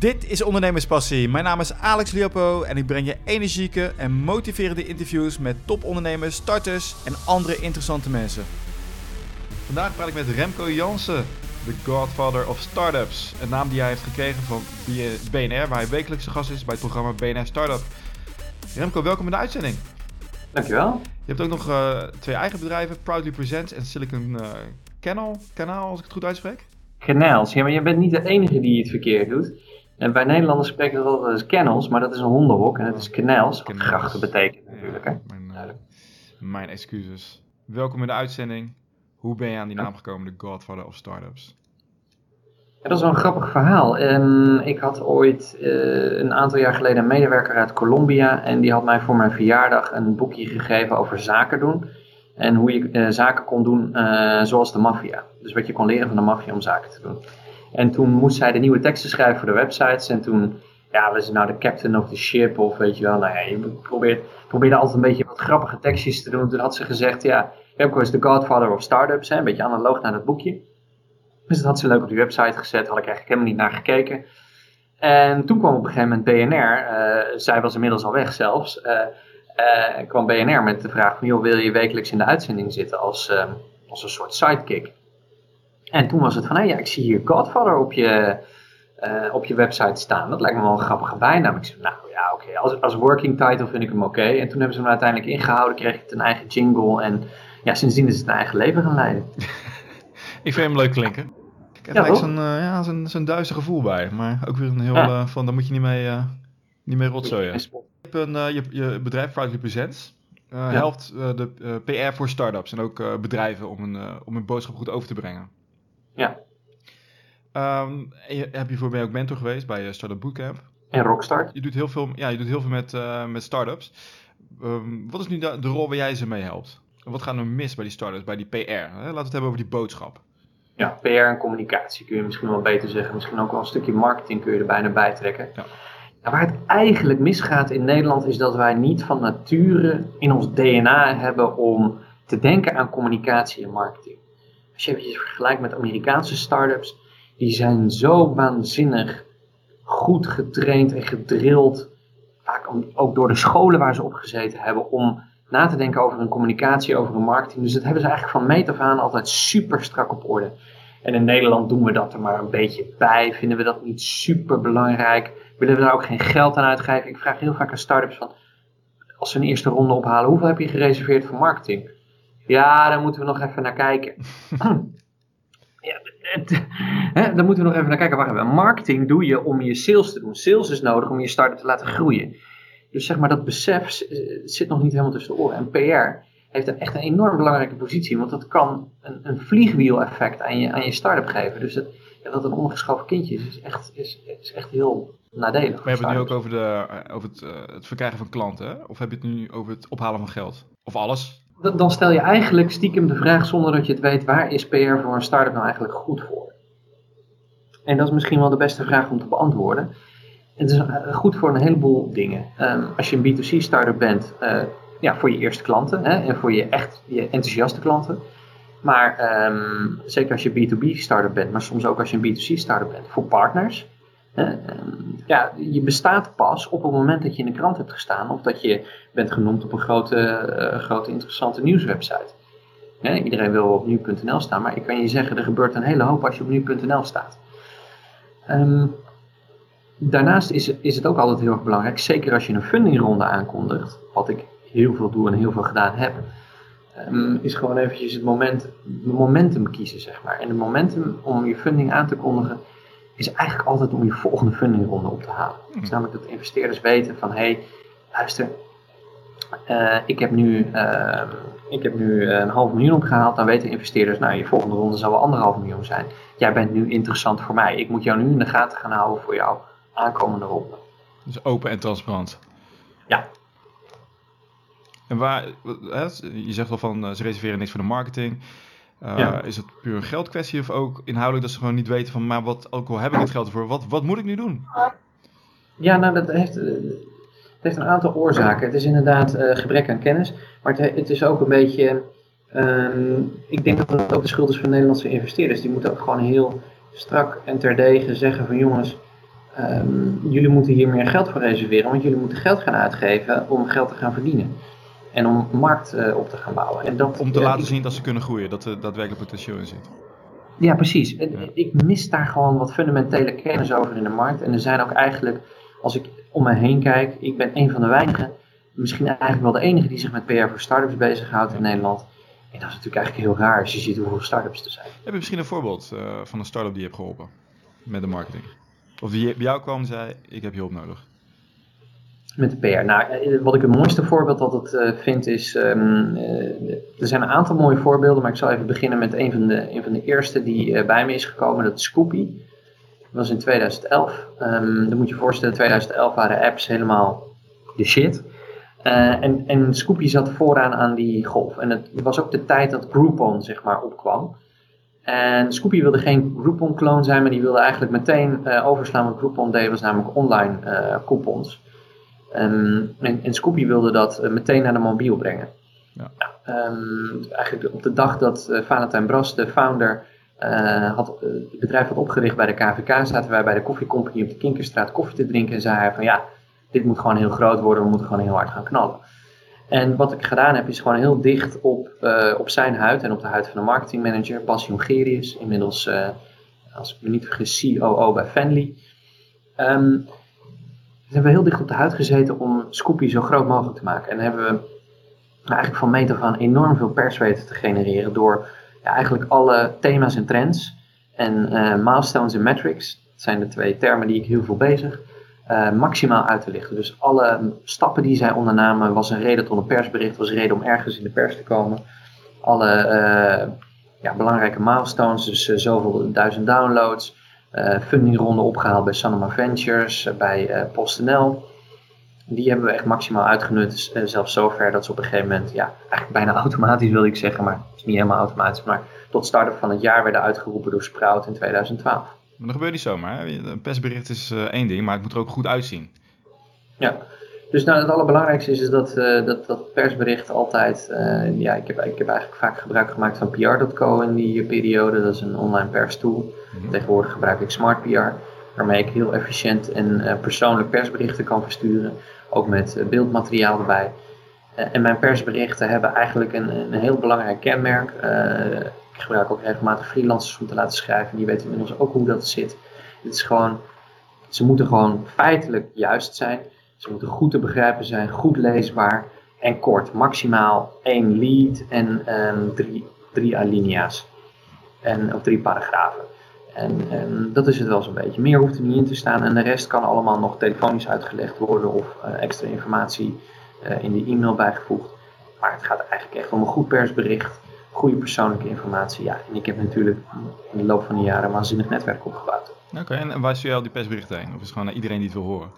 Dit is Ondernemerspassie. Mijn naam is Alex Liopo en ik breng je energieke en motiverende interviews met topondernemers, starters en andere interessante mensen. Vandaag praat ik met Remco Jansen, de godfather of startups. Een naam die hij heeft gekregen van BNR, waar hij wekelijks de gast is bij het programma BNR Startup. Remco, welkom in de uitzending. Dankjewel. Je hebt ook nog uh, twee eigen bedrijven, Proudly Presents en Silicon uh, Canal, Kanaal, als ik het goed uitspreek. Canals, ja, maar je bent niet de enige die het verkeerd doet. En bij Nederlanders spreken we altijd als kennels, maar dat is een hondenhok en het is canals, wat grachten betekent natuurlijk. Hè? Mijn, mijn excuses. Welkom in de uitzending. Hoe ben je aan die naam gekomen, de Godfather of Startups? Ja, dat is wel een grappig verhaal. Um, ik had ooit uh, een aantal jaar geleden een medewerker uit Colombia en die had mij voor mijn verjaardag een boekje gegeven over zaken doen. En hoe je uh, zaken kon doen uh, zoals de maffia. Dus wat je kon leren van de maffia om zaken te doen. En toen moest zij de nieuwe teksten schrijven voor de websites. En toen, ja, was ze nou de captain of the ship of weet je wel. Nou je probeert, probeerde altijd een beetje wat grappige tekstjes te doen. Toen had ze gezegd, ja, Remco is de godfather of startups. Hè, een beetje analoog naar dat boekje. Dus dat had ze leuk op die website gezet. Had ik eigenlijk helemaal niet naar gekeken. En toen kwam op een gegeven moment BNR. Uh, zij was inmiddels al weg zelfs. Uh, kwam BNR met de vraag wil je wekelijks in de uitzending zitten als, als een soort sidekick? En toen was het van, hé, ja, ik zie hier Godfather op je, uh, op je website staan. Dat lijkt me wel een grappige bijnaam. Ik zei, nou ja, oké, okay. als, als working title vind ik hem oké. Okay. En toen hebben ze hem uiteindelijk ingehouden, kreeg het een eigen jingle. En ja, sindsdien is het een eigen leven gaan leiden. ik vind hem leuk klinken. Ik heb ja, zo'n ja, zo'n zo'n duister gevoel bij. Maar ook weer een heel, ja. van, daar moet je niet mee, niet mee rotzooien. Je hebt een, je, je bedrijf, Proudly Presents. Uh, ja. helpt uh, de uh, PR voor startups en ook bedrijven om een, om hun boodschap goed over te brengen. Ja. Um, je, heb je voor mij ook mentor geweest bij Startup Bootcamp? En Rockstart. Je doet heel veel, ja, je doet heel veel met, met startups. Um, wat is nu de, de, rol waar jij ze mee helpt? Wat gaat er mis bij die startups, bij die PR? Hè? Laten we het hebben over die boodschap. Ja, PR en communicatie kun je misschien wel beter zeggen. Misschien ook wel een stukje marketing kun je er bijna bij trekken. Ja. Nou, waar het eigenlijk misgaat in Nederland is dat wij niet van nature in ons DNA hebben om te denken aan communicatie en marketing. Als je even vergelijkt met Amerikaanse startups, die zijn zo waanzinnig goed getraind en gedrild, vaak ook door de scholen waar ze op gezeten hebben, om na te denken over hun communicatie, over hun marketing. Dus dat hebben ze eigenlijk van meet af aan altijd super strak op orde. En in Nederland doen we dat er maar een beetje bij, vinden we dat niet super belangrijk willen we daar ook geen geld aan uitgeven. Ik vraag heel vaak aan startups van, als ze een eerste ronde ophalen, hoeveel heb je gereserveerd voor marketing? Ja, daar moeten we nog even naar kijken. ja, het, hè, daar moeten we nog even naar kijken. Wacht Marketing doe je om je sales te doen. Sales is nodig om je start-up te laten groeien. Dus zeg maar, dat besef zit nog niet helemaal tussen de oren. En PR heeft een, echt een enorm belangrijke positie, want dat kan een, een vliegwiel-effect aan je, aan je start-up geven. Dus dat, een ongeschoven kindje is, is echt, is, is echt heel nadelig. We hebben het nu ook over, de, over het, uh, het verkrijgen van klanten, hè? of heb je het nu over het ophalen van geld? Of alles? Dan stel je eigenlijk stiekem de vraag zonder dat je het weet, waar is PR voor een start-up nou eigenlijk goed voor? En dat is misschien wel de beste vraag om te beantwoorden. Het is goed voor een heleboel dingen. Um, als je een B2C startup bent, uh, ja, voor je eerste klanten hè, en voor je echt je enthousiaste klanten. Maar um, zeker als je B2B startup bent, maar soms ook als je een B2C startup bent, voor partners. Ja, je bestaat pas op het moment dat je in de krant hebt gestaan of dat je bent genoemd op een grote, uh, grote interessante nieuwswebsite. Iedereen wil op nu.nl staan, maar ik kan je zeggen, er gebeurt een hele hoop als je op nu.nl staat. Um, daarnaast is, is het ook altijd heel erg belangrijk, zeker als je een fundingronde aankondigt, wat ik heel veel doe en heel veel gedaan heb, um, is gewoon eventjes het moment, momentum kiezen, zeg maar. En het momentum om je funding aan te kondigen, is eigenlijk altijd om je volgende fundingronde op te halen. Het is namelijk dat investeerders weten van, hé, hey, luister, uh, ik heb nu, uh, ik heb nu een half miljoen opgehaald, dan weten investeerders, nou, je volgende ronde zal wel anderhalf miljoen zijn. Jij bent nu interessant voor mij. Ik moet jou nu in de gaten gaan houden voor jouw aankomende ronde. Dus open en transparant. Ja, en waar, je zegt wel van ze reserveren niks voor de marketing. Uh, ja. Is het puur een geldkwestie of ook inhoudelijk dat ze gewoon niet weten van, maar wat, ook al heb ik het geld ervoor, wat, wat moet ik nu doen? Ja, nou dat heeft, het heeft een aantal oorzaken. Het is inderdaad uh, gebrek aan kennis, maar het, het is ook een beetje, um, ik denk dat het ook de schuld is van Nederlandse investeerders. Die moeten ook gewoon heel strak en terdege zeggen van jongens, ehm, jullie moeten hier meer geld voor reserveren, want jullie moeten geld gaan uitgeven om geld te gaan verdienen. En om markt uh, op te gaan bouwen. En dat, om te laten zien dat ze kunnen groeien, dat er daadwerkelijk potentieel in zit. Ja, precies. Ik mis daar gewoon wat fundamentele kennis over in de markt. En er zijn ook eigenlijk, als ik om me heen kijk, ik ben een van de weinigen, misschien eigenlijk wel de enige die zich met PR voor startups bezighoudt in Nederland. En dat is natuurlijk eigenlijk heel raar als je ziet hoeveel startups er zijn. Heb je misschien een voorbeeld uh, van een start-up die je hebt geholpen met de marketing? Of die bij jou kwam en zei, ik heb hulp nodig? Met de PR. Nou, eh, wat ik het mooiste voorbeeld altijd uh, vind is, uh, er zijn een aantal mooie voorbeelden, maar ik zal even beginnen met een van de, een van de eerste die bij me is gekomen, dat is Scoopy. Dat was in 2011. Um, dan moet je je voorstellen, in 2011 waren apps helemaal de shit. en, en Scoopy zat vooraan aan die golf. En het was ook de tijd dat Groupon, zeg maar, opkwam. En Scoopy wilde geen Groupon-clone zijn, maar die wilde eigenlijk meteen overslaan wat Groupon deed, was namelijk online coupons. Um, en, en Scoopy wilde dat uh, meteen naar de mobiel brengen. Ja. Um, eigenlijk op de dag dat uh, Valentijn Bras, de founder, uh, had, het bedrijf had opgericht bij de KVK, zaten wij bij de koffiecompany op de Kinkerstraat koffie te drinken en zei hij van ja, dit moet gewoon heel groot worden, we moeten gewoon heel hard gaan knallen. En wat ik gedaan heb, is gewoon heel dicht op, op zijn huid en op de huid van de marketingmanager, Bas Jongerius, inmiddels, als ik me niet vergis, COO bij Fenley. Um, dus hebben we heel dicht op de huid gezeten om Scoopy zo groot mogelijk te maken. En hebben we eigenlijk van meet af aan enorm veel pers weten te genereren door ja, eigenlijk alle thema's en trends en uh, milestones en metrics, dat zijn de twee termen die ik heel veel bezig, uh, maximaal uit te lichten. Dus alle stappen die zij ondernamen was een reden tot een persbericht, was een reden om ergens in de pers te komen. Alle uh, ja, belangrijke milestones, dus zoveel duizend downloads, fundingronde opgehaald bij Sanoma Ventures, uh, bij uh, PostNL. Die hebben we echt maximaal uitgenut. zelfs zover dat ze op een gegeven moment, ja, eigenlijk bijna automatisch wil ik zeggen, maar het is niet helemaal automatisch, maar tot start-up van het jaar werden uitgeroepen door Sprout in 2012. Maar dat gebeurt niet zomaar. Hè? Een persbericht is één ding, maar het moet er ook goed uitzien. Ja, dus nou, het allerbelangrijkste is, is dat, uh, dat, dat persbericht altijd, uh, ja, ik heb, ik heb eigenlijk vaak gebruik gemaakt van PR.co in die periode. Dat is een online pers tool. Mhm. Tegenwoordig gebruik ik Smart PR, waarmee ik heel efficiënt en uh, persoonlijk persberichten kan versturen. Ook met beeldmateriaal erbij. en mijn persberichten hebben eigenlijk een, een heel belangrijk kenmerk. ik gebruik ook regelmatig freelancers om te laten schrijven. Die weten inmiddels ook hoe dat zit. Het is gewoon, ze moeten gewoon feitelijk juist zijn. Ze moeten goed te begrijpen zijn, goed leesbaar en kort. Maximaal één lead en um, drie, drie alinea's. En, of drie paragrafen. En, en, dat is het wel zo'n beetje. Meer hoeft er niet in te staan en de rest kan allemaal nog telefonisch uitgelegd worden of uh, extra informatie uh, in de e-mail bijgevoegd. Maar het gaat eigenlijk echt om een goed persbericht, goede persoonlijke informatie. Ja, en ik heb natuurlijk in de loop van de jaren een waanzinnig netwerk opgebouwd. Oké, en waar stuur je al die persberichten heen? Of is het gewoon naar iedereen die het wil horen?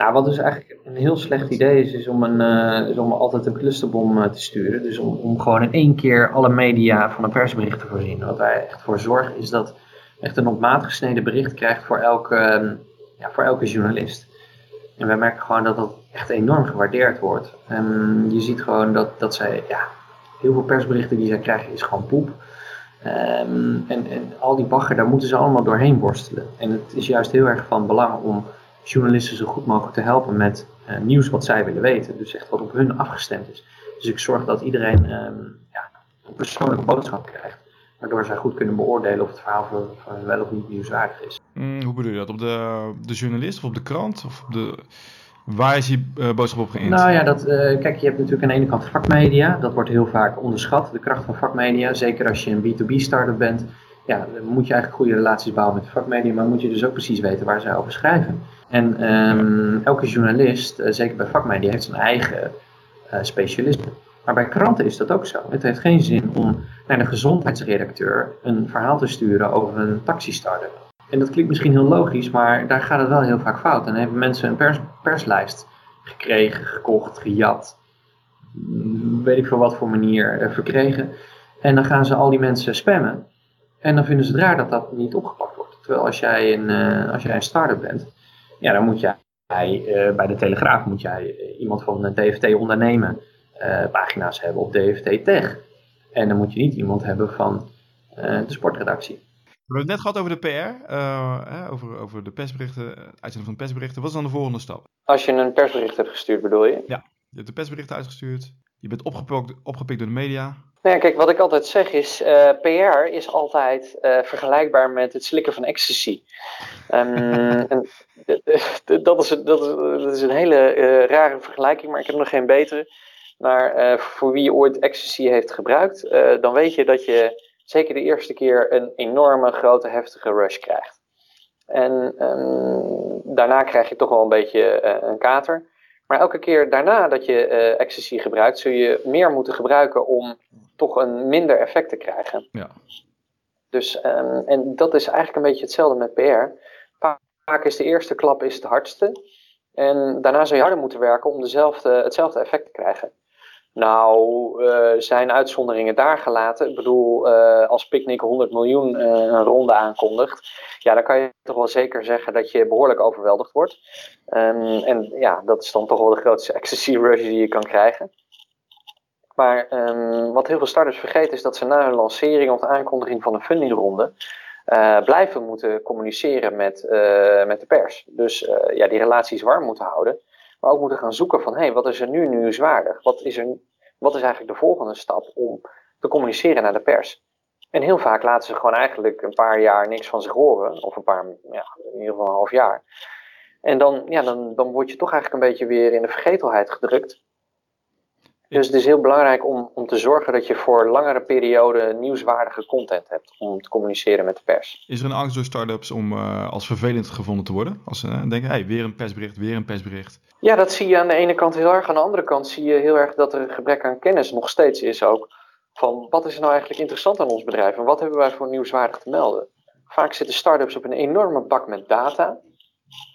Nou, wat dus eigenlijk een heel slecht idee is, is om, een, uh, is om altijd een clusterbom uh, te sturen. Dus om, om gewoon in één keer alle media van een persbericht te voorzien. Wat wij echt voor zorgen is dat echt een op maat gesneden bericht krijgt voor elke, uh, ja, voor elke journalist. En wij merken gewoon dat dat echt enorm gewaardeerd wordt. En je ziet gewoon dat, dat zij, ja, heel veel persberichten die zij krijgen is gewoon poep. Um, en, en al die bagger, daar moeten ze allemaal doorheen worstelen. En het is juist heel erg van belang om journalisten zo goed mogelijk te helpen met uh, nieuws wat zij willen weten. Dus echt wat op hun afgestemd is. Dus ik zorg dat iedereen um, ja, een persoonlijke boodschap krijgt. Waardoor zij goed kunnen beoordelen of het verhaal voor, voor wel of niet nieuwswaardig is. Mm, hoe bedoel je dat? Op de, de journalist of op de krant? Of op de, waar is die uh, boodschap op geïnd? Nou ja, dat, uh, kijk, je hebt natuurlijk aan de ene kant vakmedia. Dat wordt heel vaak onderschat, de kracht van vakmedia. Zeker als je een B2B startup bent. Ja, dan moet je eigenlijk goede relaties bouwen met de vakmedia. Maar moet je dus ook precies weten waar zij over schrijven. En um, elke journalist, uh, zeker bij vakmedia, heeft zijn eigen uh, specialisme. Maar bij kranten is dat ook zo. Het heeft geen zin om naar de gezondheidsredacteur een verhaal te sturen over een taxi-startup. En dat klinkt misschien heel logisch, maar daar gaat het wel heel vaak fout. En dan hebben mensen een pers perslijst gekregen, gekocht, gejat, weet ik veel wat voor manier uh, verkregen. En dan gaan ze al die mensen spammen. En dan vinden ze het raar dat dat niet opgepakt wordt. Terwijl als jij een, uh, als jij een start-up bent, ja, dan moet jij uh, bij de Telegraaf moet jij uh, iemand van een DFT ondernemen uh, pagina's hebben op DFT Tech. En dan moet je niet iemand hebben van de sportredactie. We hebben het net gehad over de PR, uh, over, over de persberichten, uitzending van persberichten. Wat is dan de volgende stap? Als je een persbericht hebt gestuurd, bedoel je? Ja, je hebt de persberichten uitgestuurd. Je bent opgepikt, opgepikt door de media. Nou ja, kijk, wat ik altijd zeg is, uh, PR is altijd uh, vergelijkbaar met het slikken van ecstasy. Um, en, dat, is, dat, is, dat is een hele uh, rare vergelijking, maar ik heb nog geen betere. Maar voor wie ooit ecstasy heeft gebruikt, dan weet je dat je zeker de eerste keer een enorme, grote, heftige rush krijgt. En um, daarna krijg je toch wel een beetje een kater. Maar elke keer daarna dat je uh, ecstasy gebruikt, zul je meer moeten gebruiken om toch een minder effect te krijgen. Ja. Dus, um, en dat is eigenlijk een beetje hetzelfde met PR. Vaak is de eerste klap is het hardste. En daarna zul je harder moeten werken om dezelfde, hetzelfde effect te krijgen. Nou, uh, zijn uitzonderingen daar gelaten. Ik bedoel, uh, als Picnic 100 miljoen uh, een ronde aankondigt, ja, dan kan je toch wel zeker zeggen dat je behoorlijk overweldigd wordt. Um, en ja, dat is dan toch wel de grootste ecstasy rush die je kan krijgen. Maar um, wat heel veel starters vergeten is dat ze na hun lancering of aankondiging van een fundingronde blijven moeten communiceren met, met de pers. Dus ja, die relaties warm moeten houden. Maar ook moeten gaan zoeken van, hé, hey, wat is er nu nieuwswaardig? Wat is, er, wat is eigenlijk de volgende stap om te communiceren naar de pers? En heel vaak laten ze gewoon eigenlijk een paar jaar niks van zich horen. Of een paar, ja, in ieder geval een half jaar. En dan, ja, dan, dan word je toch eigenlijk een beetje weer in de vergetelheid gedrukt. Dus het is heel belangrijk om, om te zorgen dat je voor langere perioden nieuwswaardige content hebt om te communiceren met de pers. Is er een angst door startups om uh, als vervelend gevonden te worden? Als ze uh, denken, hey, weer een persbericht, weer een persbericht. Ja, dat zie je aan de ene kant heel erg. Aan de andere kant zie je heel erg dat er een gebrek aan kennis nog steeds is ook. Van wat is nou eigenlijk interessant aan ons bedrijf en wat hebben wij voor nieuwswaardig te melden? Vaak zitten startups op een enorme bak met data.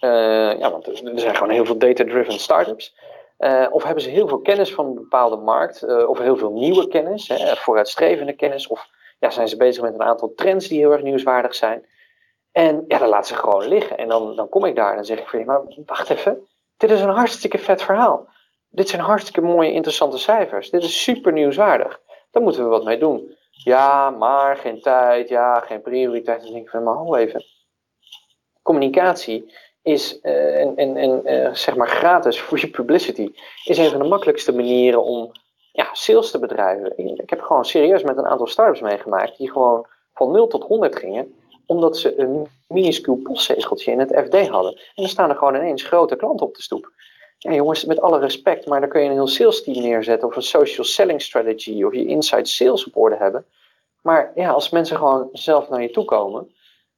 Uh, ja, want er zijn gewoon heel veel data-driven startups. Uh, of hebben ze heel veel kennis van een bepaalde markt, uh, of heel veel nieuwe kennis, hè, vooruitstrevende kennis, of ja, zijn ze bezig met een aantal trends die heel erg nieuwswaardig zijn. En ja, dan laten ze gewoon liggen. En dan, dan kom ik daar en dan zeg ik van maar wacht even, dit is een hartstikke vet verhaal. Dit zijn hartstikke mooie, interessante cijfers. Dit is super nieuwswaardig. Daar moeten we wat mee doen. Ja, maar geen tijd, ja, geen prioriteit. Dan denk ik van, maar hou even. Communicatie is, uh, en, en, en uh, zeg maar gratis free publicity, is een van de makkelijkste manieren om ja, sales te bedrijven. Ik heb gewoon serieus met een aantal startups meegemaakt die gewoon van 0 tot 100 gingen, omdat ze een minuscuul postzegeltje in het FD hadden. En dan staan er gewoon ineens grote klanten op de stoep. Ja, jongens, met alle respect, maar dan kun je een heel sales team neerzetten, of een social selling strategy, of je inside sales op orde hebben. Maar ja, als mensen gewoon zelf naar je toe komen,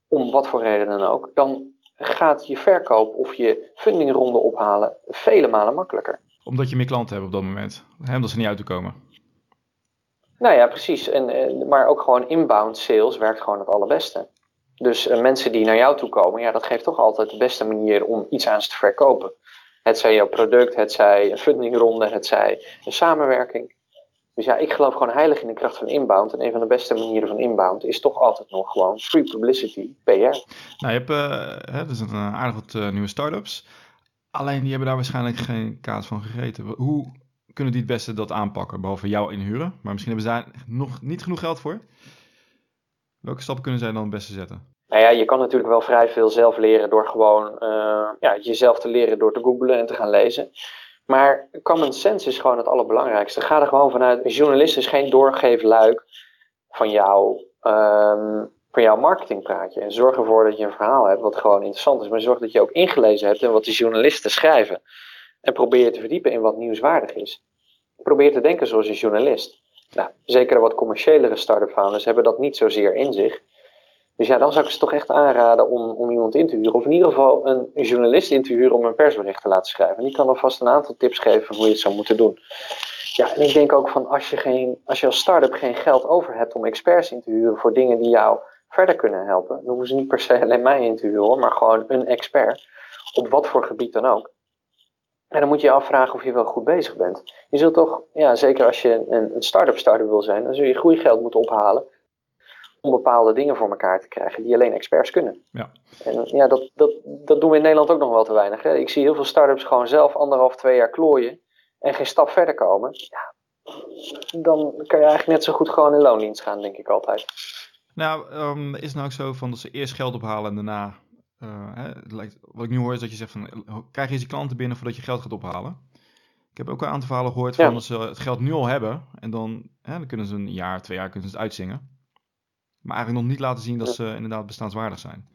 om wat voor reden dan ook, dan gaat je verkoop of je fundingronde ophalen vele malen makkelijker. Omdat je meer klanten hebt op dat moment, hè, omdat ze niet uit te komen. Nou ja, precies. En, en, maar ook gewoon inbound sales werkt gewoon het allerbeste. Dus uh, mensen die naar jou toe komen, ja, dat geeft toch altijd de beste manier om iets aan ze te verkopen. Het zij jouw product, het zij een fundingronde, het zij een samenwerking. Dus ja, ik geloof gewoon heilig in de kracht van inbound. En een van de beste manieren van inbound is toch altijd nog gewoon free publicity, PR. Nou, je hebt, uh, hè, er zijn aardig wat uh, nieuwe startups. Alleen die hebben daar waarschijnlijk geen kaas van gegeten. Hoe kunnen die het beste dat aanpakken? Behalve jou inhuren. Maar misschien hebben ze daar nog niet genoeg geld voor. Welke stappen kunnen zij dan het beste zetten? Nou ja, je kan natuurlijk wel vrij veel zelf leren door gewoon uh, ja, jezelf te leren door te googlen en te gaan lezen. Maar common sense is gewoon het allerbelangrijkste. Ga er gewoon vanuit. Een journalist is geen doorgeefluik van, jou, um, van jouw marketingpraatje. En zorg ervoor dat je een verhaal hebt wat gewoon interessant is. Maar zorg dat je ook ingelezen hebt in wat die journalisten schrijven. En probeer je te verdiepen in wat nieuwswaardig is. Probeer te denken zoals een journalist. Nou, zeker wat commerciëlere start-up founders hebben dat niet zozeer in zich. Dus ja, dan zou ik ze toch echt aanraden om, om iemand in te huren. Of in ieder geval een, journalist in te huren om een persbericht te laten schrijven. En die kan alvast een aantal tips geven hoe je het zou moeten doen. Ja, en ik denk ook van als je, geen, als je als start-up geen geld over hebt om experts in te huren voor dingen die jou verder kunnen helpen. Dan hoeven ze niet per se alleen mij in te huren, maar gewoon een expert. Op wat voor gebied dan ook. En dan moet je je afvragen of je wel goed bezig bent. Je zult toch, ja, zeker als je een, een start-up starter wil zijn, dan zul je groeigeld moeten ophalen om bepaalde dingen voor elkaar te krijgen die alleen experts kunnen. Ja. En ja, dat, dat, dat doen we in Nederland ook nog wel te weinig. Hè? Ik zie heel veel start-ups gewoon zelf anderhalf, twee jaar klooien en geen stap verder komen. Ja, dan kan je eigenlijk net zo goed gewoon in loondienst gaan, denk ik altijd. Nou, um, is het nou ook zo van dat ze eerst geld ophalen en daarna... Uh, hè, lijkt, wat ik nu hoor is dat je zegt van, krijg je eens klanten binnen voordat je geld gaat ophalen. Ik heb ook een aantal verhalen gehoord van dat ze het geld nu al hebben. En dan, hè, dan kunnen ze een jaar, twee jaar kunnen ze het uitzingen. Maar eigenlijk nog niet laten zien dat ze inderdaad bestaanswaardig zijn.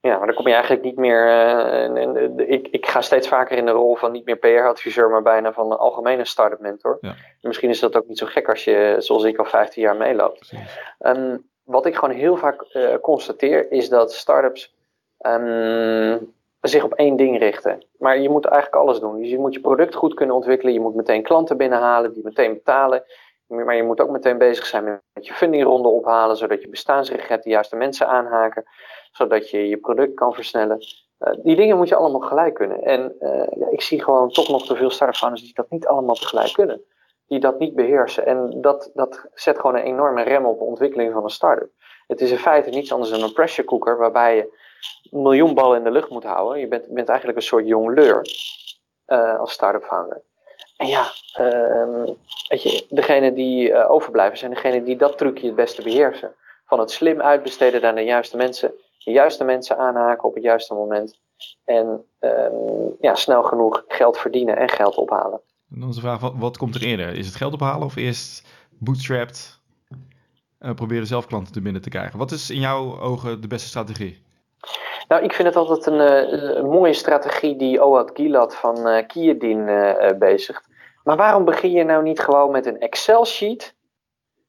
Ja, maar dan kom je eigenlijk niet meer. Uh, ik, ik ga steeds vaker in de rol van niet meer PR-adviseur, maar bijna van een algemene start-up mentor. Ja. Misschien is dat ook niet zo gek als je, zoals ik, al 15 jaar meeloopt. Um, wat ik gewoon heel vaak uh, constateer, is dat start-ups um, zich op één ding richten. Maar je moet eigenlijk alles doen. Dus je moet je product goed kunnen ontwikkelen, je moet meteen klanten binnenhalen die meteen betalen. Maar je moet ook meteen bezig zijn met je fundingronde ophalen, zodat je bestaansrecht de juiste mensen aanhaken, zodat je je product kan versnellen. Uh, die dingen moet je allemaal gelijk kunnen. En uh, ja, ik zie gewoon toch nog te veel start founders die dat niet allemaal tegelijk kunnen. Die dat niet beheersen. En dat, dat zet gewoon een enorme rem op de ontwikkeling van een start-up. Het is in feite niets anders dan een pressure cooker waarbij je een miljoen ballen in de lucht moet houden. Je bent, bent eigenlijk een soort jongleur uh, als start-up founder. En ja, uh, weet je, degene die uh, overblijven zijn degene die dat trucje het beste beheersen. Van het slim uitbesteden naar de juiste mensen, de juiste mensen aanhaken op het juiste moment. En um, ja, snel genoeg geld verdienen en geld ophalen. En dan is de vraag, wat, wat komt er eerder? Is het geld ophalen of eerst bootstrapped uh, proberen zelf klanten te binnen te krijgen? Wat is in jouw ogen de beste strategie? Nou, ik vind het altijd een, een mooie strategie die Oad Gilad van uh, Kiedin uh, bezigt. Maar waarom begin je nou niet gewoon met een Excel-sheet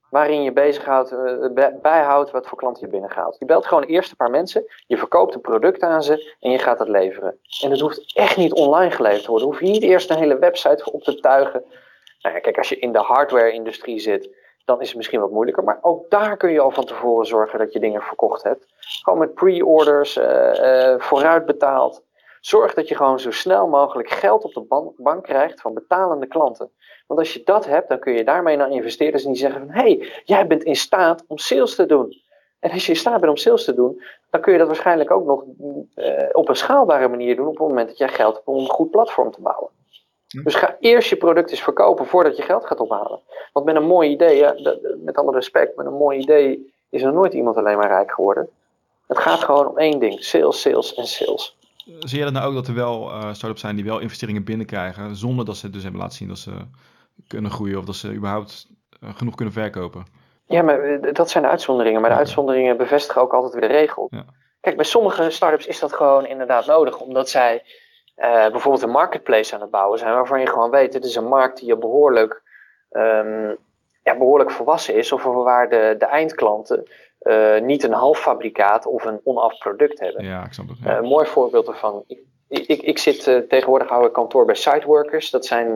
waarin je bezighoudt, uh, bijhoudt wat voor klanten je binnengaat? Je belt gewoon eerst een paar mensen, je verkoopt een product aan ze en je gaat dat leveren. En het hoeft echt niet online geleverd te worden. Hoef je niet eerst een hele website op te tuigen. Nou ja, kijk, als je in de hardware-industrie zit, dan is het misschien wat moeilijker. Maar ook daar kun je al van tevoren zorgen dat je dingen verkocht hebt. Gewoon met pre-orders, uh, uh, vooruit betaald. Zorg dat je gewoon zo snel mogelijk geld op de bank krijgt van betalende klanten. Want als je dat hebt, dan kun je daarmee naar investeerders die zeggen van... hé, hey, jij bent in staat om sales te doen. En als je in staat bent om sales te doen, dan kun je dat waarschijnlijk ook nog uh, op een schaalbare manier doen... op het moment dat jij geld hebt om een goed platform te bouwen. Hm. Dus ga eerst je product eens verkopen voordat je geld gaat ophalen. Want met een mooi idee, ja, met alle respect, met een mooi idee is er nooit iemand alleen maar rijk geworden. Het gaat gewoon om één ding: sales, sales en sales. Zie je dat nou ook dat er wel uh, start-ups zijn die wel investeringen binnenkrijgen, zonder dat ze dus hebben laten zien dat ze kunnen groeien of dat ze überhaupt uh, genoeg kunnen verkopen? Ja, maar eh, dat zijn de uitzonderingen. Maar de uitzonderingen bevestigen ook altijd weer de regel. Ja. Kijk, bij sommige start-ups is dat gewoon inderdaad nodig, omdat zij uh, bijvoorbeeld een marketplace aan het bouwen zijn, waarvan je gewoon weet, dit is een markt die behoorlijk, um, ja, behoorlijk volwassen is, of waar de, de eindklanten uh, niet een half fabrikaat of een onaf product hebben. Ja, ik snap het. Ja. Uh, een mooi voorbeeld ervan. Ik, ik, ik zit uh, tegenwoordig hou ik kantoor bij Siteworkers. Dat, zijn,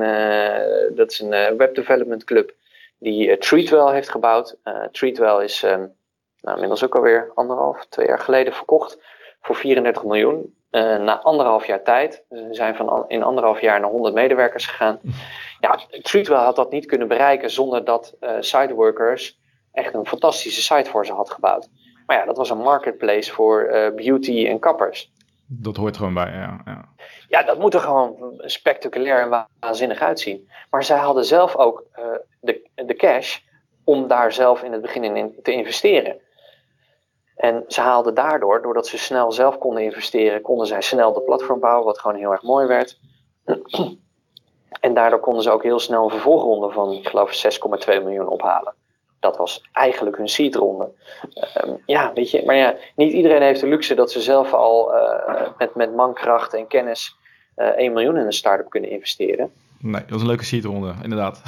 dat is een web development club die Treatwell heeft gebouwd. Treatwell is um, nou, inmiddels ook alweer anderhalf, twee jaar geleden verkocht voor 34 miljoen. na anderhalf jaar tijd. Dus we zijn van in anderhalf jaar naar 100 medewerkers gegaan. Ja, Treatwell had dat niet kunnen bereiken zonder dat Siteworkers echt een fantastische site voor ze had gebouwd. Maar ja, dat was een marketplace voor uh, beauty en kappers. Dat hoort gewoon bij, ja. Ja, ja dat moet er gewoon spectaculair en waanzinnig uitzien. Maar zij hadden zelf ook uh, de, de cash om daar zelf in het begin in te investeren. En ze haalden daardoor, doordat ze snel zelf konden investeren, konden zij snel de platform bouwen, wat gewoon heel erg mooi werd. En daardoor konden ze ook heel snel een vervolgronde van, ik geloof, 6,2 miljoen ophalen dat was eigenlijk hun seedronde. Um, ja, weet je, maar ja, niet iedereen heeft de luxe dat ze zelf al uh, met, met mankracht en kennis uh, eh, 1 miljoen in een start-up kunnen investeren. Nee, dat was een leuke seedronde, inderdaad.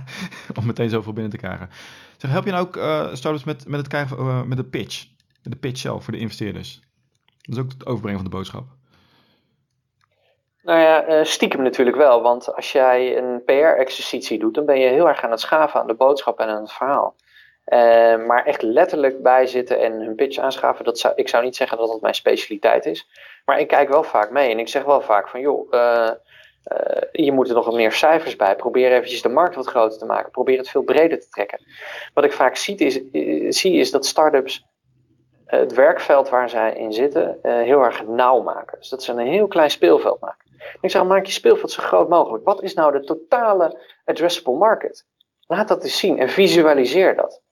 Om meteen zoveel binnen te krijgen. Zeg, help je nou ook uh, startups met, met het krijgen met de pitch? De pitch zelf voor de investeerders? Dat is ook het overbrengen van de boodschap. Nou ja, stiekem natuurlijk wel. Want als jij een PR-exercitie doet, dan ben je heel erg aan het schaven aan de boodschap en aan het verhaal. Uh, maar echt letterlijk bijzitten en hun pitch aanschaven, dat zou, ik zou niet zeggen dat dat mijn specialiteit is. Maar ik kijk wel vaak mee en ik zeg wel vaak van joh, uh, je moet er nog wat meer cijfers bij. Probeer eventjes de markt wat groter te maken. Probeer het veel breder te trekken. Wat ik vaak zie is, zie is dat startups het werkveld waar zij in zitten heel erg nauw maken. Dus dat ze een heel klein speelveld maken. Ik zeg, maak je speelveld zo groot mogelijk. Wat is nou de totale addressable market? Laat dat eens zien en visualiseer dat.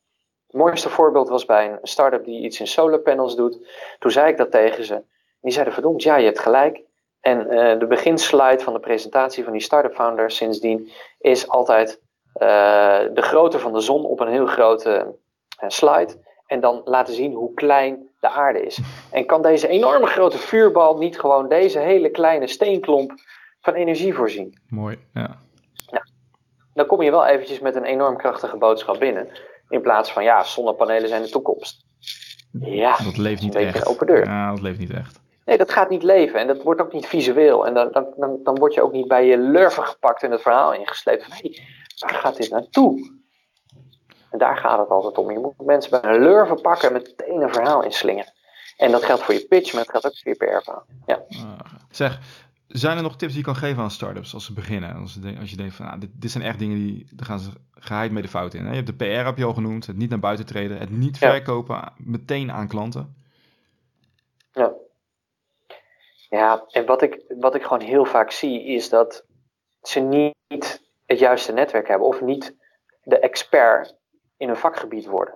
mooiste voorbeeld was bij een start-up die iets in solar panels doet. Toen zei ik dat tegen ze. Die zeiden, verdomd, ja, je hebt gelijk. En uh, de beginslide van de presentatie van die start-up founder sindsdien is altijd uh, de grootte van de zon op een heel grote uh, slide. En dan laten zien hoe klein de aarde is. En kan deze enorme grote vuurbal niet gewoon deze hele kleine steenklomp van energie voorzien? Mooi, ja. ja. Dan kom je wel eventjes met een enorm krachtige boodschap binnen. In plaats van, ja, zonnepanelen zijn de toekomst. Ja, dat leeft niet een echt. Een open deur. Ja, dat leeft niet echt. Nee, dat gaat niet leven en dat wordt ook niet visueel. En dan, dan, dan, dan word je ook niet bij je lurven gepakt en het verhaal ingesleept. Hey, waar gaat dit naartoe? En daar gaat het altijd om. Je moet mensen bij een lurven pakken en meteen een verhaal inslingen. En dat geldt voor je pitch, maar dat geldt ook voor je PR-verhaal. Ja. Uh, zeg, zijn er nog tips die je kan geven aan startups als ze beginnen? Als, ze, als je denkt van, nou, dit, dit, zijn echt dingen die, daar gaan ze geheid mee de fout in. Hè? Je hebt de PR heb je al genoemd, het niet naar buiten treden, het niet ja. verkopen meteen aan klanten. Ja. Ja, en wat ik, wat ik gewoon heel vaak zie is dat ze niet het juiste netwerk hebben of niet de expert in een vakgebied worden.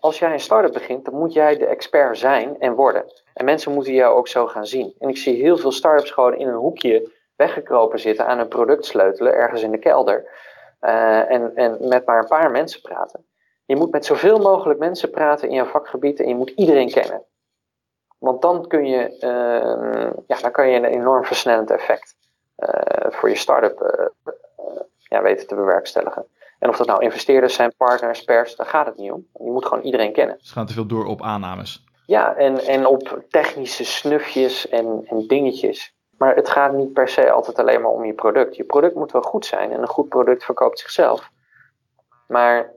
Als jij een start-up begint, dan moet jij de expert zijn en worden. En mensen moeten jou ook zo gaan zien. En ik zie heel veel start-ups gewoon in een hoekje weggekropen zitten aan een product sleutelen, ergens in de kelder. Uh, en, en met maar een paar mensen praten. Je moet met zoveel mogelijk mensen praten in jouw vakgebied en je moet iedereen kennen. Want dan kun je, uh, ja, dan kan je een enorm versnellend effect uh, voor je start-up ja, weten te bewerkstelligen. En of dat nou investeerders zijn, partners, pers, daar gaat het niet om. Je moet gewoon iedereen kennen. Ze gaan te veel door op aannames. Ja, en, en op technische snufjes en, en dingetjes. Maar het gaat niet per se altijd alleen maar om je product. Je product moet wel goed zijn en een goed product verkoopt zichzelf. Maar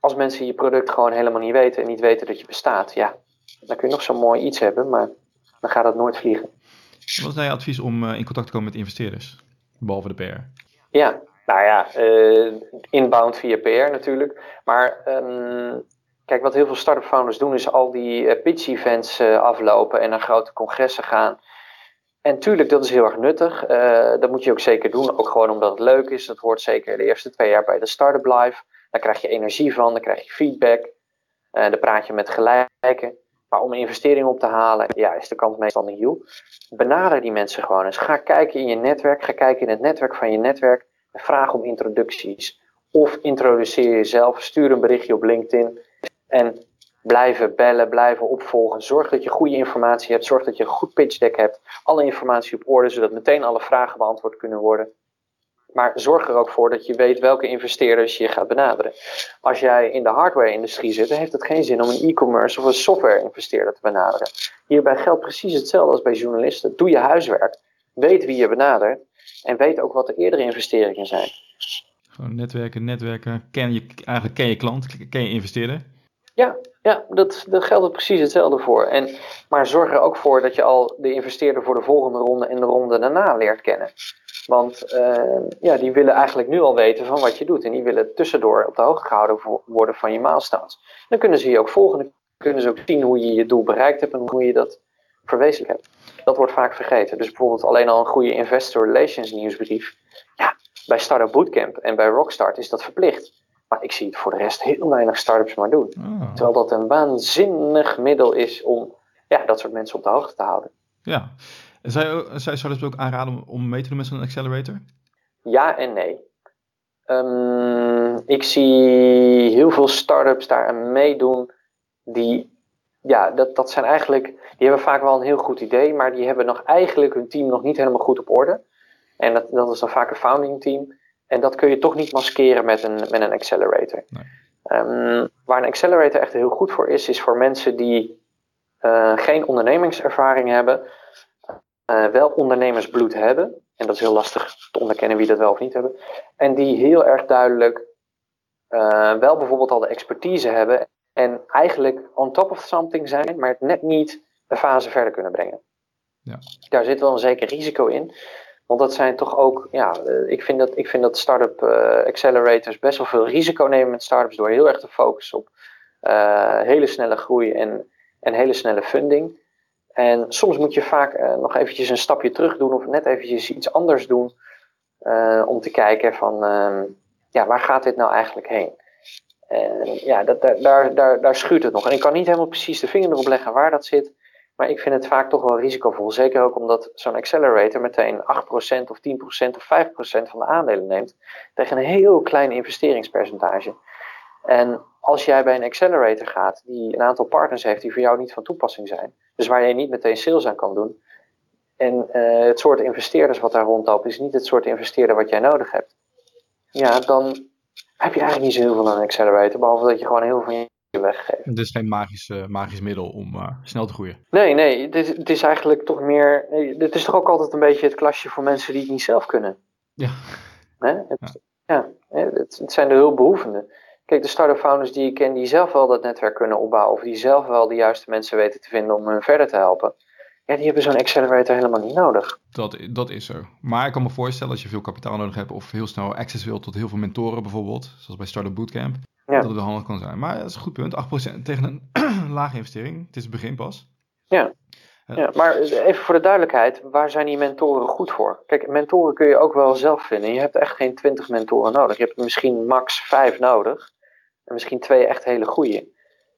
als mensen je product gewoon helemaal niet weten en niet weten dat je bestaat, ja, dan kun je nog zo'n mooi iets hebben, maar dan gaat het nooit vliegen. Wat is nou je advies om in contact te komen met investeerders, behalve de PR? Ja, nou ja, uh, inbound via PR natuurlijk. Maar um, kijk, wat heel veel start-up founders doen is al die uh, pitch events uh, aflopen en naar grote congressen gaan. En tuurlijk, dat is heel erg nuttig. dat moet je ook zeker doen, ook gewoon omdat het leuk is. Dat hoort zeker de eerste twee jaar bij de Startup Live. Daar krijg je energie van, dan krijg je feedback. dan praat je met gelijken. Maar om investeringen op te halen, ja, is de kans meestal nieuw. Benader die mensen gewoon eens. Ga kijken in je netwerk, ga kijken in het netwerk van je netwerk. Vraag om introducties. Of introduceer jezelf, stuur een berichtje op LinkedIn. En blijven bellen, blijven opvolgen. Zorg dat je goede informatie hebt. Zorg dat je een goed pitch deck hebt. Alle informatie op orde, zodat meteen alle vragen beantwoord kunnen worden. Maar zorg er ook voor dat je weet welke investeerders je gaat benaderen. Als jij in de hardware-industrie zit, heeft het geen zin om een e-commerce of een software-investeerder te benaderen. Hierbij geldt precies hetzelfde als bij journalisten. Doe je huiswerk. Weet wie je benadert. En weet ook wat de eerdere investeringen zijn. Gewoon netwerken, netwerken. Ken je, eigenlijk ken je klant, ken je investeerder. Ja, ja dat, dat geldt er precies hetzelfde voor. En, maar zorg er ook voor dat je al de investeerder voor de volgende ronde en de ronde daarna leert kennen. Want uh, ja, die willen eigenlijk nu al weten van wat je doet. En die willen tussendoor op de hoogte gehouden worden van je milestones. Dan kunnen ze je ook volgen. Dan kunnen ze ook zien hoe je je doel bereikt hebt en hoe je dat verwezenlijk hebt. Dat wordt vaak vergeten. Dus bijvoorbeeld alleen al een goede investor relations nieuwsbrief. Ja, bij Startup Bootcamp en bij Rockstart is dat verplicht. Maar ik zie het voor de rest heel weinig startups maar doen. Oh. Terwijl dat een waanzinnig middel is om ja, dat soort mensen op de hoogte te houden. Ja. Zou je, zou ook aanraden om mee te doen met zo'n accelerator? Ja en nee. Um, ik zie heel veel startups daar aan meedoen die ja, dat, dat zijn eigenlijk, die hebben vaak wel een heel goed idee, maar die hebben nog eigenlijk hun team nog niet helemaal goed op orde. En dat, dat is dan vaak een founding team. En dat kun je toch niet maskeren met een, met een accelerator. Nee. Um, waar een accelerator echt heel goed voor is, is voor mensen die uh, geen ondernemingservaring hebben, uh, wel ondernemersbloed hebben. En dat is heel lastig te onderkennen wie dat wel of niet hebben. En die heel erg duidelijk uh, wel bijvoorbeeld al de expertise hebben en eigenlijk on top of something zijn, maar het net niet een fase verder kunnen brengen. Ja. Daar zit wel een zeker risico in. Want dat zijn toch ook, ja, ik vind dat, ik vind dat start-up uh, accelerators best wel veel risico nemen met startups door heel erg te focussen op uh, hele snelle groei en, en hele snelle funding. En soms moet je vaak uh, nog eventjes een stapje terug doen of net eventjes iets anders doen om te kijken van, ja, waar gaat dit nou eigenlijk heen? En ja, dat, daar, daar, daar schuurt het nog. En ik kan niet helemaal precies de vinger erop leggen waar dat zit. Maar ik vind het vaak toch wel risicovol. Zeker ook omdat zo'n accelerator meteen 8% of 10% of 5% van de aandelen neemt. Tegen een heel klein investeringspercentage. En als jij bij een accelerator gaat die een aantal partners heeft die voor jou niet van toepassing zijn. Dus waar je niet meteen sales aan kan doen. En uh, het soort investeerders wat daar rondloopt is niet het soort investeerder wat jij nodig hebt. Ja, dan heb je eigenlijk niet zo heel veel aan een accelerator. Behalve dat je gewoon heel veel van je weggeeft. Het is geen magisch, magisch middel om uh, snel te groeien. Nee, nee. Dit, het is eigenlijk toch meer... Dit is toch ook altijd een beetje het klasje voor mensen die het niet zelf kunnen. Ja. Hè? Het, ja. ja het, het zijn de hulpbehoevenden. Kijk, de start-up founders die ik ken, die zelf wel dat netwerk kunnen opbouwen, of die zelf wel de juiste mensen weten te vinden om hun verder te helpen, ja, die hebben zo'n accelerator helemaal niet nodig. Dat, dat is zo. Maar ik kan me voorstellen als je veel kapitaal nodig hebt of heel snel access wilt tot heel veel mentoren bijvoorbeeld, zoals bij Startup Bootcamp, ja. dat het handig kan zijn. Maar dat is een goed punt, 8% tegen een lage investering. Het is het begin pas. Ja. Ja, maar even voor de duidelijkheid, waar zijn die mentoren goed voor? Kijk, mentoren kun je ook wel zelf vinden. Je hebt echt geen 20 mentoren nodig. Je hebt misschien max 5 nodig. En misschien twee echt hele goede.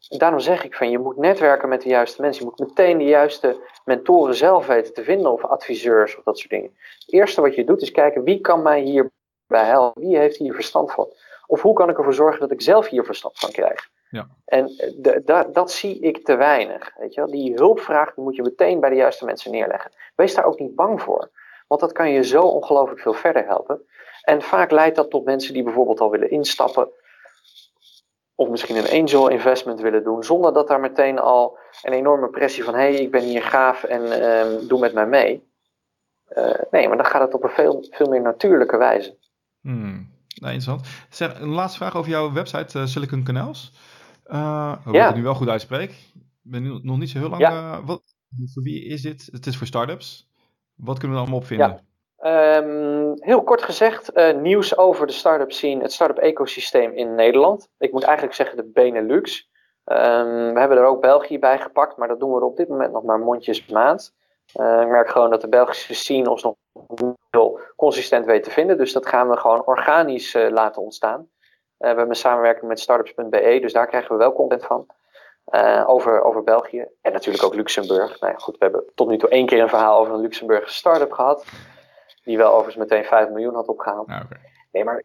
Daarom zeg ik van je moet netwerken met de juiste mensen. Je moet meteen de juiste mentoren zelf weten te vinden of adviseurs of dat soort dingen. Het eerste wat je doet is kijken wie kan mij hierbij helpen? Wie heeft hier verstand van? Of hoe kan ik ervoor zorgen dat ik zelf hier verstand van krijg? Ja. En de, dat zie ik te weinig. Weet je wel? Die hulpvraag die moet je meteen bij de juiste mensen neerleggen. Wees daar ook niet bang voor. Want dat kan je zo ongelooflijk veel verder helpen. En vaak leidt dat tot mensen die bijvoorbeeld al willen instappen of misschien een angel investment willen doen, zonder dat daar meteen al een enorme pressie van: hé, hey, ik ben hier gaaf en um, doe met mij mee. Uh, nee, maar dan gaat het op een veel, veel meer natuurlijke wijze. Hmm. Nou, interessant. Zeg, een laatste vraag over jouw website uh, Silicon Canals. Uh, hoop ja. ik het nu wel goed uitspreek. Ik ben nu nog niet zo heel lang. Ja. wat, voor wie is dit? Het is voor startups. Wat kunnen we allemaal opvinden? Ja. Um, heel kort gezegd, uh, nieuws over de start-up scene, het start-up ecosysteem in Nederland. Ik moet eigenlijk zeggen de Benelux. Um, we hebben er ook België bij gepakt, maar dat doen we op dit moment nog maar mondjesmaat. Uh, ik merk gewoon dat de Belgische scene ons nog heel consistent weet te vinden. Dus dat gaan we gewoon organisch uh, laten ontstaan. we hebben een samenwerking met startups.be, dus daar krijgen we wel content van. over, over België en natuurlijk ook Luxemburg. Nou ja, goed, we hebben tot nu toe één keer een verhaal over een Luxemburgse start-up gehad. Die wel overigens meteen 5 miljoen had opgehaald. Ah, okay. Nee, maar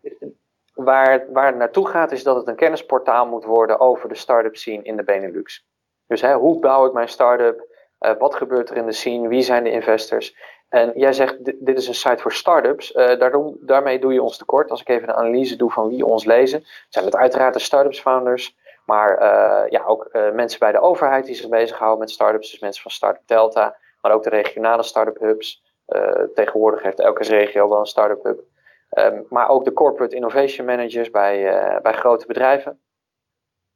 waar, waar het naartoe gaat is dat het een kennisportaal moet worden over de start-up scene in de Benelux. Dus hè, hoe bouw ik mijn start-up? Uh, wat gebeurt er in de scene? Wie zijn de investors? En jij zegt, dit, is een site voor startups. Uh, daarom, daarmee doe je ons tekort. Als ik even een analyse doe van wie ons lezen, zijn het uiteraard de startups founders. Maar uh, ja, ook mensen bij de overheid die zich bezighouden met startups. Dus mensen van Startup Delta. Maar ook de regionale start-up hubs. Eh, tegenwoordig heeft elke regio wel een start-up hub. Ehm, maar ook de corporate innovation managers bij, eh, bij grote bedrijven.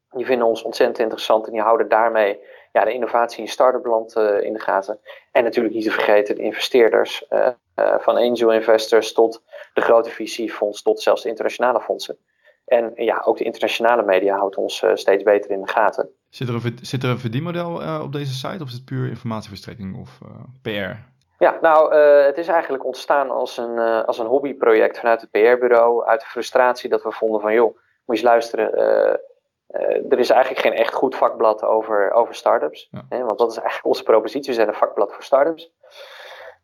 Die vinden ons ontzettend interessant en die houden daarmee ja, de innovatie in start-up land uh, in de gaten. En natuurlijk niet te vergeten de investeerders, uh, uh, van angel investors tot de grote VC-fonds, tot zelfs de internationale fondsen. En ja, ook de internationale media houdt ons steeds beter in de gaten. Zit er een, zit er een verdienmodel op deze site of is het puur informatieverstrekking of PR? Ja, nou, uh, het is eigenlijk ontstaan als een, uh, als een hobbyproject vanuit het PR-bureau. Uit de frustratie dat we vonden van, joh, moet je eens luisteren. Uh, er is eigenlijk geen echt goed vakblad over, over startups. Ja. Hè, want dat is eigenlijk onze propositie. We zijn een vakblad voor startups.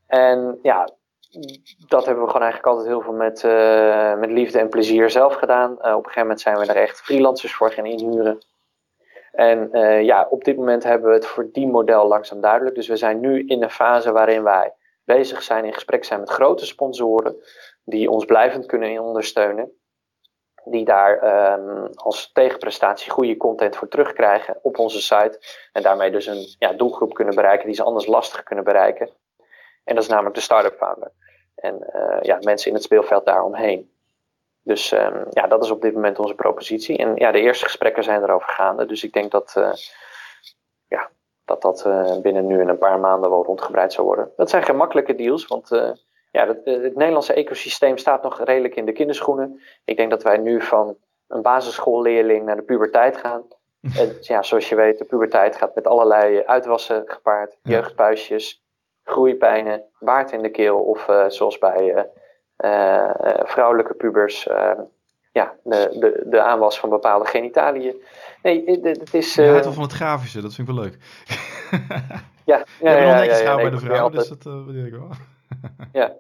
En ja, dat hebben we gewoon eigenlijk altijd heel veel met, met liefde en plezier zelf gedaan. op een gegeven moment zijn we er echt freelancers voor gaan inhuren. En uh, ja, op dit moment hebben we het voor die model langzaam duidelijk. Dus we zijn nu in een fase waarin wij bezig zijn, in gesprek zijn met grote sponsoren, die ons blijvend kunnen ondersteunen. Die daar um, als tegenprestatie goede content voor terugkrijgen op onze site. En daarmee dus een ja, doelgroep kunnen bereiken die ze anders lastig kunnen bereiken. En dat is namelijk de start-up founder. En uh, ja, mensen in het speelveld daaromheen. Dus um, ja, dat is op dit moment onze propositie. En ja, de eerste gesprekken zijn erover gaande. Dus ik denk dat uh, ja, dat, dat uh, binnen nu in een paar maanden wel rondgebreid zou worden. Dat zijn geen makkelijke deals, want uh, ja, het, het, Nederlandse ecosysteem staat nog redelijk in de kinderschoenen. Ik denk dat wij nu van een basisschoolleerling naar de puberteit gaan. En ja, zoals je weet, de puberteit gaat met allerlei uitwassen gepaard. Jeugdpuisjes, groeipijnen, baard in de keel of zoals bij vrouwelijke pubers, uh, ja, de, de, de aanwas van bepaalde genitaliën. Nee, het is... Uh, ja, van het grafische, dat vind ik wel leuk. ja, ja, ja. ja, netjes ja, bij de vrouw, dus dat waardeer ik wel. ja.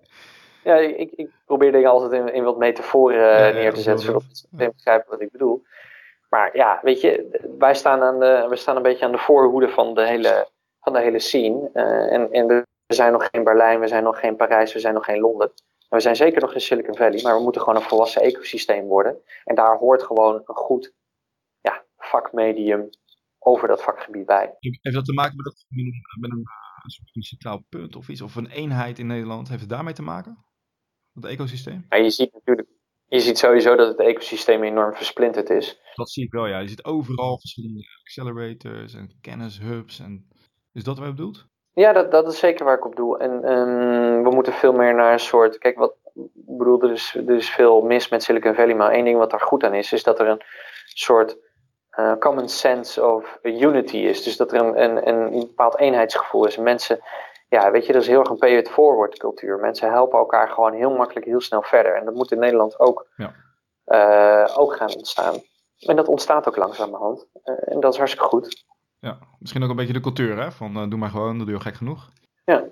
Ja, ik, ik probeer dingen altijd in, in wat metaforen neer te zetten, zodat mensen begrijpen wat ik bedoel. Maar ja, weet je, wij staan, aan de, we staan een beetje aan de voorhoede van de hele, van de hele scene. Uh, en, en we zijn nog geen Berlijn, we zijn nog geen Parijs, we zijn nog geen Londen. We zijn zeker nog in Silicon Valley, maar we moeten gewoon een volwassen ecosysteem worden. En daar hoort gewoon een goed ja, vakmedium over dat vakgebied bij. Heeft dat te maken met, dat, met een, centraal punt of iets? Of een eenheid in Nederland? Heeft het daarmee te maken? Het ecosysteem? Ja, je ziet natuurlijk je ziet sowieso dat het ecosysteem enorm versplinterd is. Dat zie ik wel, ja. Je ziet overal verschillende accelerators en kennishubs. En... Is dat wat je bedoelt? Ja, dat, dat is zeker waar ik op doe. En um, we moeten veel meer naar een soort. Kijk, wat ik bedoel, er is, er is veel mis met Silicon Valley. Maar één ding wat daar goed aan is, is dat er een soort uh, common sense of unity is. Dus dat er een, een, een, bepaald eenheidsgevoel is. Mensen, ja, weet je, dat is heel erg een pay it forward cultuur. Mensen helpen elkaar gewoon heel makkelijk, heel snel verder. En dat moet in Nederland ook, ja. uh, ook gaan ontstaan. En dat ontstaat ook langzamerhand. Uh, en dat is hartstikke goed. Ja, misschien ook een beetje de cultuur, hè? Van uh, doe maar gewoon, dat doe je gek genoeg. Ja.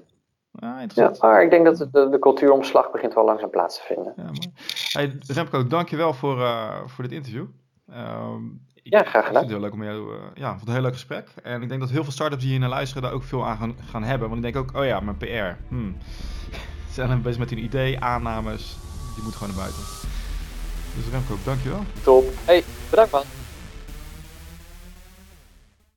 Ah, ja, maar ik denk dat de, de, cultuuromslag begint wel langzaam plaats te vinden. Ja, mooi. Hey, Remco, dankjewel voor, uh, voor dit interview. Uh, ja, graag gedaan. Ik vind het heel leuk om jou, uh, ja, vond een heel leuk gesprek. En ik denk dat heel veel startups die hier naar luisteren daar ook veel aan gaan, gaan hebben. Want ik denk ook, oh ja, mijn PR. Hmm. Ze zijn bezig met hun idee, aannames. Die moet gewoon naar buiten. Dus Remco, dankjewel. Top. Hey, bedankt man.